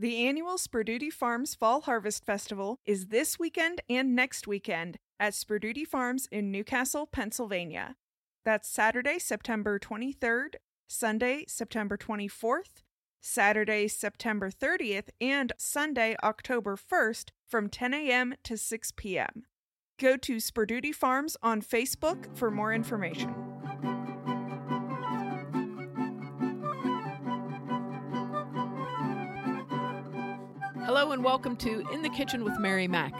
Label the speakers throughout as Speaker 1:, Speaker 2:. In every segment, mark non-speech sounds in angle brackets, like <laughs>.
Speaker 1: The annual Sperduti Farms Fall Harvest Festival is this weekend and next weekend at Sperduti Farms in New Castle, Pennsylvania. That's Saturday, September 23rd, Sunday, September 24th, Saturday, September 30th, and Sunday, October 1st from 10 a.m. to 6 p.m. Go to Sperduti Farms on Facebook for more information.
Speaker 2: Hello and welcome to In the Kitchen with Mary Mac.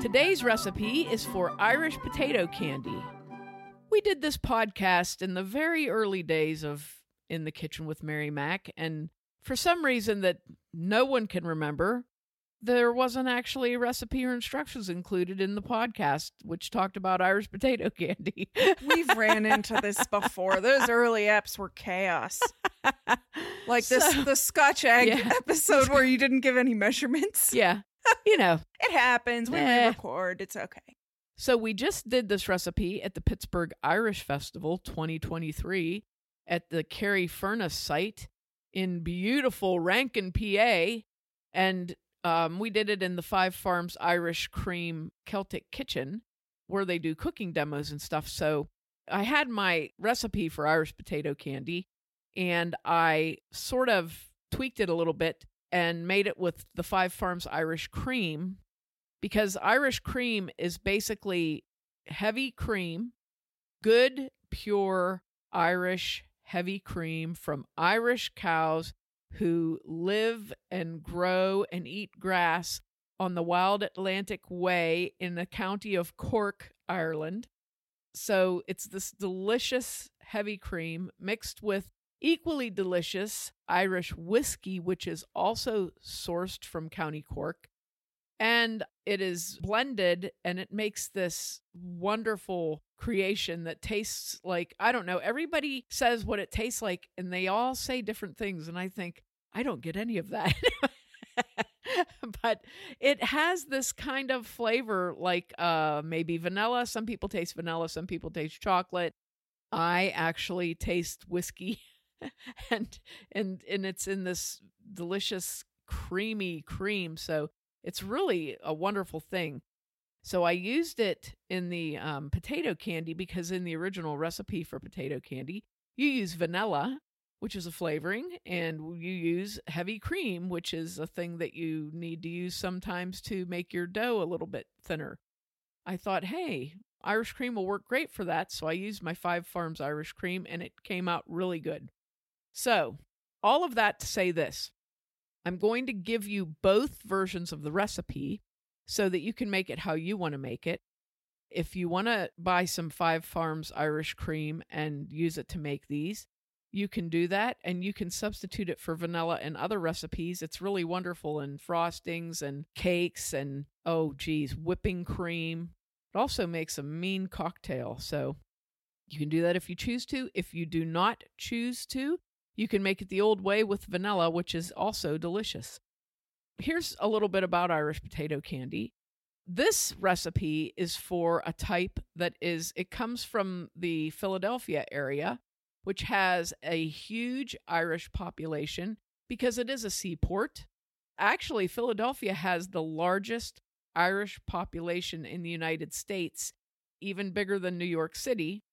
Speaker 2: Today's recipe is for Irish potato candy. We did this podcast in the very early days of In the Kitchen with Mary Mac, and for some reason that no one can remember, there wasn't actually a recipe or instructions included in the podcast, which talked about Irish potato <laughs> candy.
Speaker 1: We've ran into this before. Those early apps were chaos. <laughs> Like this
Speaker 2: So-
Speaker 1: the Scotch egg
Speaker 2: Yeah. <laughs>
Speaker 1: episode where you didn't give any measurements. <laughs>
Speaker 2: yeah, you know.
Speaker 1: It happens. We
Speaker 2: Eh.
Speaker 1: record. It's okay.
Speaker 2: So we just did this recipe at the Pittsburgh Irish Festival 2023 at the Carrie Furnace site in beautiful Rankin, PA, and um, we did it in the Five Farms Irish Cream Celtic Kitchen, where they do cooking demos and stuff. So I had my recipe for Irish potato candy, and I sort of tweaked it a little bit and made it with the Five Farms Irish Cream because Irish cream is basically heavy cream, good, pure Irish heavy cream from Irish cows who live and grow and eat grass on the Wild Atlantic Way in the county of Cork, Ireland. So it's this delicious heavy cream mixed with equally delicious Irish whiskey, which is also sourced from County Cork. And it is blended and it makes this wonderful creation that tastes like I don't know everybody says what it tastes like and they all say different things and I think I don't get any of that. <laughs> But it has this kind of flavor like uh maybe vanilla. Some people taste vanilla some people taste chocolate. I actually taste whiskey <laughs> and and and it's in this delicious creamy cream so it's really a wonderful thing. So I used it in the um, potato candy because in the original recipe for potato candy, you use vanilla, which is a flavoring, and you use heavy cream, which is a thing that you need to use sometimes to make your dough a little bit thinner. I thought, hey, Irish cream will work great for that. So I used my Five Farms Irish cream and it came out really good. So, all of that to say this I'm going to give you both versions of the recipe so that you can make it how you want to make it. If you want to buy some Five Farms Irish cream and use it to make these, you can do that and you can substitute it for vanilla and other recipes. It's really wonderful in frostings and cakes and, oh, geez, whipping cream. It also makes a mean cocktail. So you can do that if you choose to. If you do not choose to, you can make it the old way with vanilla, which is also delicious. Here's a little bit about Irish potato candy. This recipe is for a type that is, it comes from the Philadelphia area, which has a huge Irish population because it is a seaport. Actually, Philadelphia has the largest Irish population in the United States, even bigger than New York City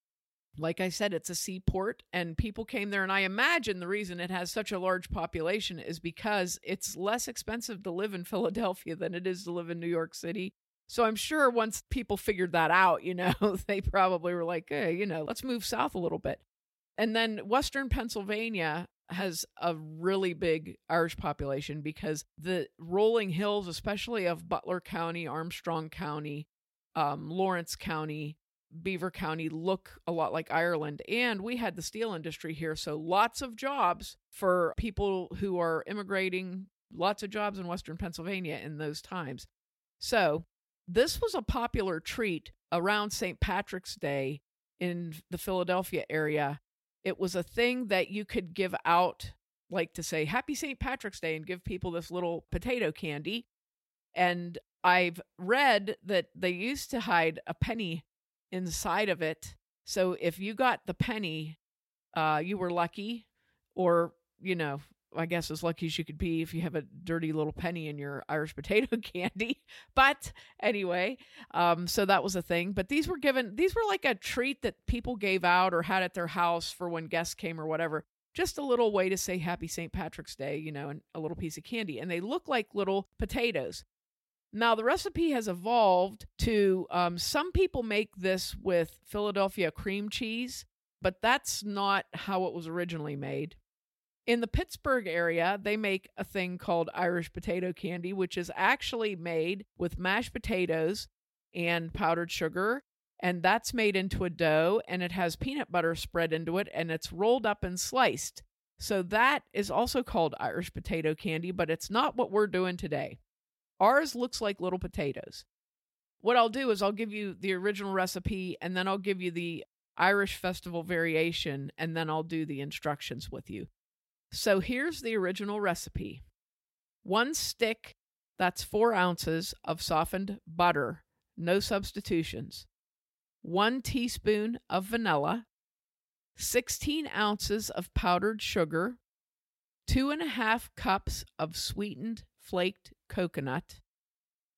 Speaker 2: like I said, it's a seaport and people came there. And I imagine the reason it has such a large population is because it's less expensive to live in <laughs> Philadelphia than it is to live in New York City. So I'm sure once people figured that out, you know, <laughs> they probably were like, hey, you know, let's move south a little bit. And then Western Pennsylvania has a really big Irish population because the rolling hills, especially of Butler County, Armstrong County, um, Lawrence County, Beaver County look a lot like Ireland. And we had the steel industry here. So lots of jobs for people who are immigrating, lots of jobs in Western Pennsylvania in those times. So this was a popular treat around St. Patrick's Day in the Philadelphia area. It was a thing that you could give out, like to say Happy St. Patrick's Day and give people this little potato candy. And I've read that they used to hide a penny inside of it. So if you got the penny, uh, you were lucky, or you know, I guess, as lucky as you could be if you have a dirty little penny in your Irish <laughs> potato candy. But anyway, um, so that was a thing. But these were given, these were like a treat that people gave out or had at their house for when guests came or whatever. Just a little way to say Happy St. Patrick's Day, you know, and a little piece of candy. And they look like little potatoes. Now, the recipe has evolved to um, some people make this with Philadelphia cream cheese, but that's not how it was originally made. In the Pittsburgh area, they make a thing called Irish potato candy, which is actually made with mashed potatoes and powdered sugar. And that's made into a dough and it has peanut butter spread into it and it's rolled up and sliced. So that is also called Irish potato candy, but it's not what we're doing today. Ours looks like little potatoes. What I'll do is I'll give you the original recipe and then I'll give you the Irish festival variation and then I'll do the instructions with you. So here's the original recipe one stick, that's four ounces of softened butter, no substitutions, one teaspoon of vanilla, 16 ounces of powdered sugar, two and a half cups of sweetened flaked coconut,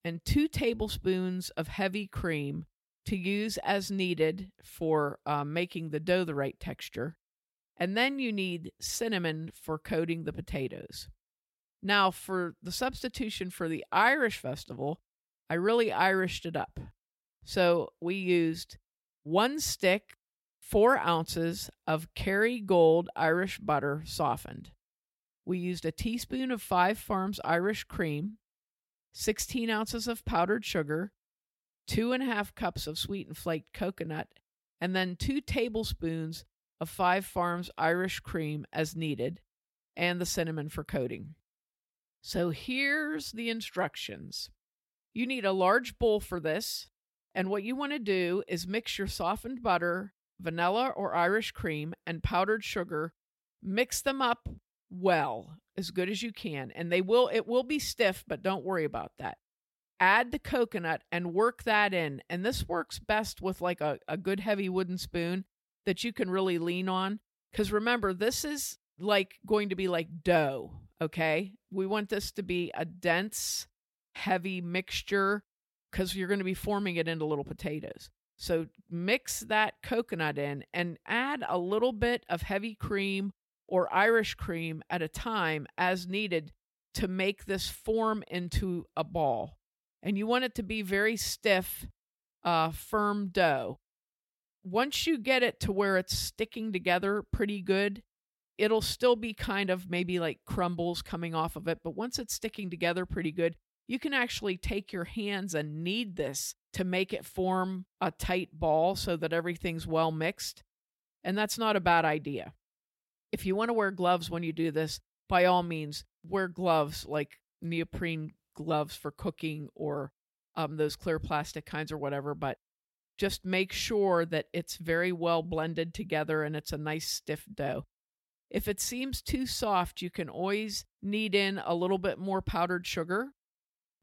Speaker 2: and two tablespoons of heavy cream to use as needed for uh, making the dough the right texture. And then you need cinnamon for coating the potatoes. Now, for the substitution for the Irish festival, I really Irished it up. So we used one stick, four ounces of Kerrygold Irish butter softened. We used a teaspoon of Five Farms Irish cream, 16 ounces of powdered sugar, two and a half cups of sweetened flaked coconut, and then two tablespoons of Five Farms Irish cream as needed, and the cinnamon for coating. So here's the instructions. You need a large bowl for this, and what you want to do is mix your softened butter, vanilla or Irish cream, and powdered sugar. Mix them up well, as good as you can, and they will it will be stiff, but don't worry about that. Add the coconut and work that in. And this works best with like a, a good heavy wooden spoon that you can really lean on. Because remember, this is like going to be like dough, okay? We want this to be a dense, heavy mixture because you're going to be forming it into little potatoes. So mix that coconut in and add a little bit of heavy cream or Irish cream at a time as needed to make this form into a ball. And you want it to be very stiff, uh, firm dough. Once you get it to where it's sticking together pretty good, it'll still be kind of maybe like crumbles coming off of it. But once it's sticking together pretty good, you can actually take your hands and knead this to make it form a tight ball so that everything's well mixed. And that's not a bad idea. If you want to wear gloves when you do this, by all means, wear gloves like neoprene gloves for cooking or um, those clear plastic kinds or whatever. But just make sure that it's very well blended together and it's a nice stiff dough. If it seems too soft, you can always knead in a little bit more powdered sugar.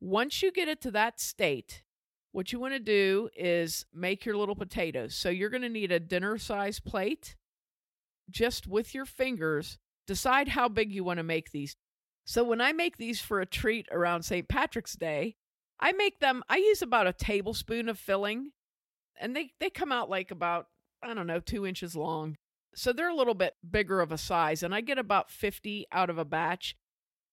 Speaker 2: Once you get it to that state, what you want to do is make your little potatoes. So you're going to need a dinner size plate just with your fingers, decide how big you want to make these. So when I make these for a treat around St. Patrick's Day, I make them, I use about a tablespoon of filling, and they, they come out like about, I don't know, two inches long. So they're a little bit bigger of a size, and I get about 50 out of a batch.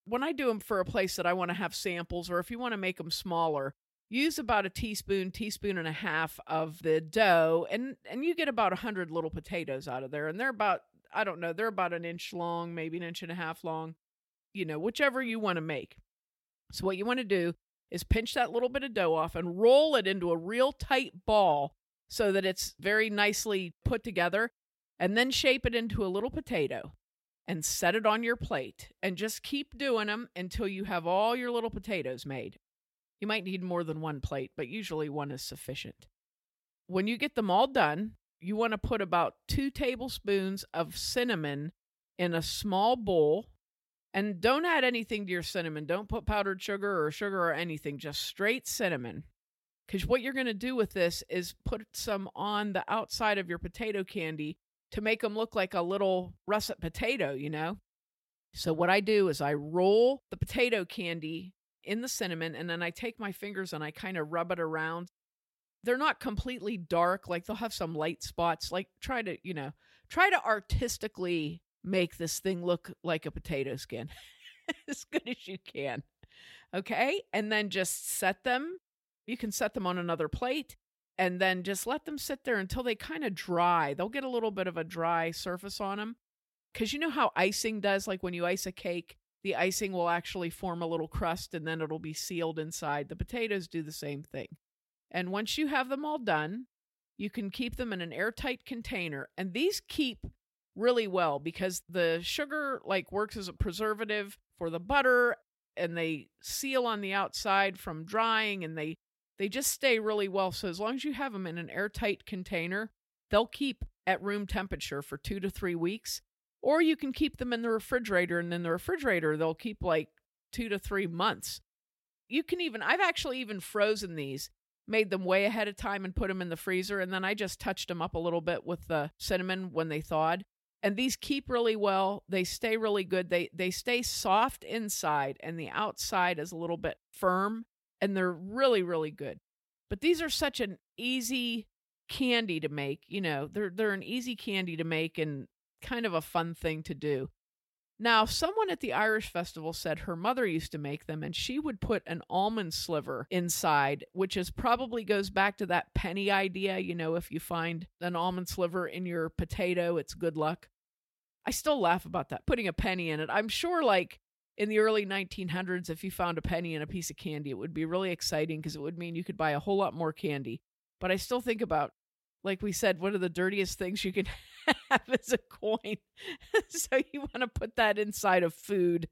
Speaker 2: When I do them for a place that I want to have samples, or if you want to make them smaller, use about a teaspoon teaspoon and a half of the dough and and you get about a 100 little potatoes out of there and they're about i don't know they're about an inch long maybe an inch and a half long you know whichever you want to make. So what you want to do is pinch that little bit of dough off and roll it into a real tight ball so that it's very nicely put together and then shape it into a little potato and set it on your plate and just keep doing them until you have all your little potatoes made you might need more than one plate, but usually one is sufficient. When you get them all done, you want to put about two tablespoons of cinnamon in a small bowl. And don't add anything to your cinnamon. Don't put powdered sugar or sugar or anything, just straight cinnamon. Because what you're going to do with this is put some on the outside of your potato candy to make them look like a little russet potato, you know? So, what I do is I roll the potato candy in the cinnamon and then I take my fingers and I kind of rub it around. They're not completely dark, like they'll have some light spots. Like, try to, you know, try to artistically make this thing look like a potato skin <laughs> as good as you can. Okay. And then just set them. You can set them on another plate and then just let them sit there until they kind of dry. They'll get a little bit of a dry surface on them. Because you know how icing does, like when you ice a cake, the icing will actually form a little crust and then it'll be sealed inside. The potatoes do the same thing. And once you have them all done, you can keep them in an airtight container. And these keep really well because the sugar like works as a preservative for the butter and they seal on the outside from drying and they they just stay really well. So as long as you have them in an airtight container, they'll keep at room temperature for 2 to 3 weeks. Or you can keep them in the refrigerator and in the refrigerator they'll keep like 2 to 3 months. You can even I've actually even frozen these, made them way ahead of time and put them in the freezer and then I just touched them up a little bit with the cinnamon when they thawed. And these keep really well. They stay really good. They they stay soft inside and the outside is a little bit firm and they're really really good. But these are such an easy candy to make, you know. They're they're an easy candy to make and kind of a fun thing to do. Now, someone at the Irish Festival said her mother used to make them and she would put an almond sliver inside, which is probably goes back to that penny idea. You know, if you find an almond sliver in your potato, it's good luck. I still laugh about that, putting a penny in it. I'm sure, like, in the early 1900s, if you found a penny in a piece of candy, it would be really exciting because it would mean you could buy a whole lot more candy. But I still think about, like we said, one of the dirtiest things you can <laughs> <laughs> have is a coin. <laughs> so you want to put that inside of food.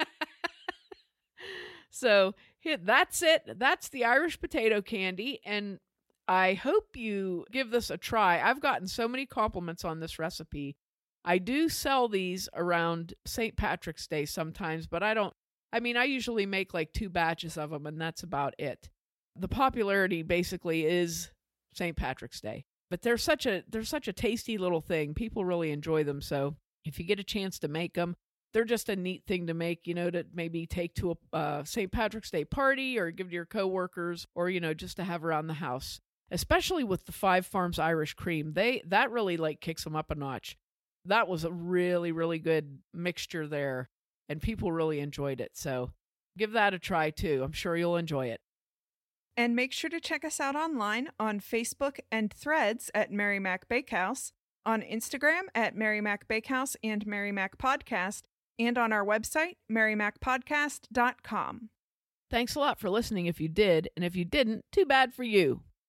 Speaker 2: <laughs> so that's it. That's the Irish potato candy. And I hope you give this a try. I've gotten so many compliments on this recipe I do sell these around St. Patrick's Day sometimes, but I don't. I mean, I usually make like two batches of them, and that's about it. The popularity basically is St. Patrick's Day, but they're such a they're such a tasty little thing. People really enjoy them. So if you get a chance to make them, they're just a neat thing to make. You know, to maybe take to a uh, St. Patrick's Day party or give to your coworkers, or you know, just to have around the house. Especially with the Five Farms Irish cream, they that really like kicks them up a notch that was a really, really good mixture there, and people really enjoyed it. So give that a try too. I'm sure you'll enjoy it.
Speaker 1: And make sure to check us out online on Facebook and threads at Mary Mac Bakehouse, on Instagram at Mary Mac Bakehouse and Mary Mac Podcast, and on our website, marymacpodcast.com.
Speaker 2: Thanks a lot for listening if you did, and if you didn't, too bad for you.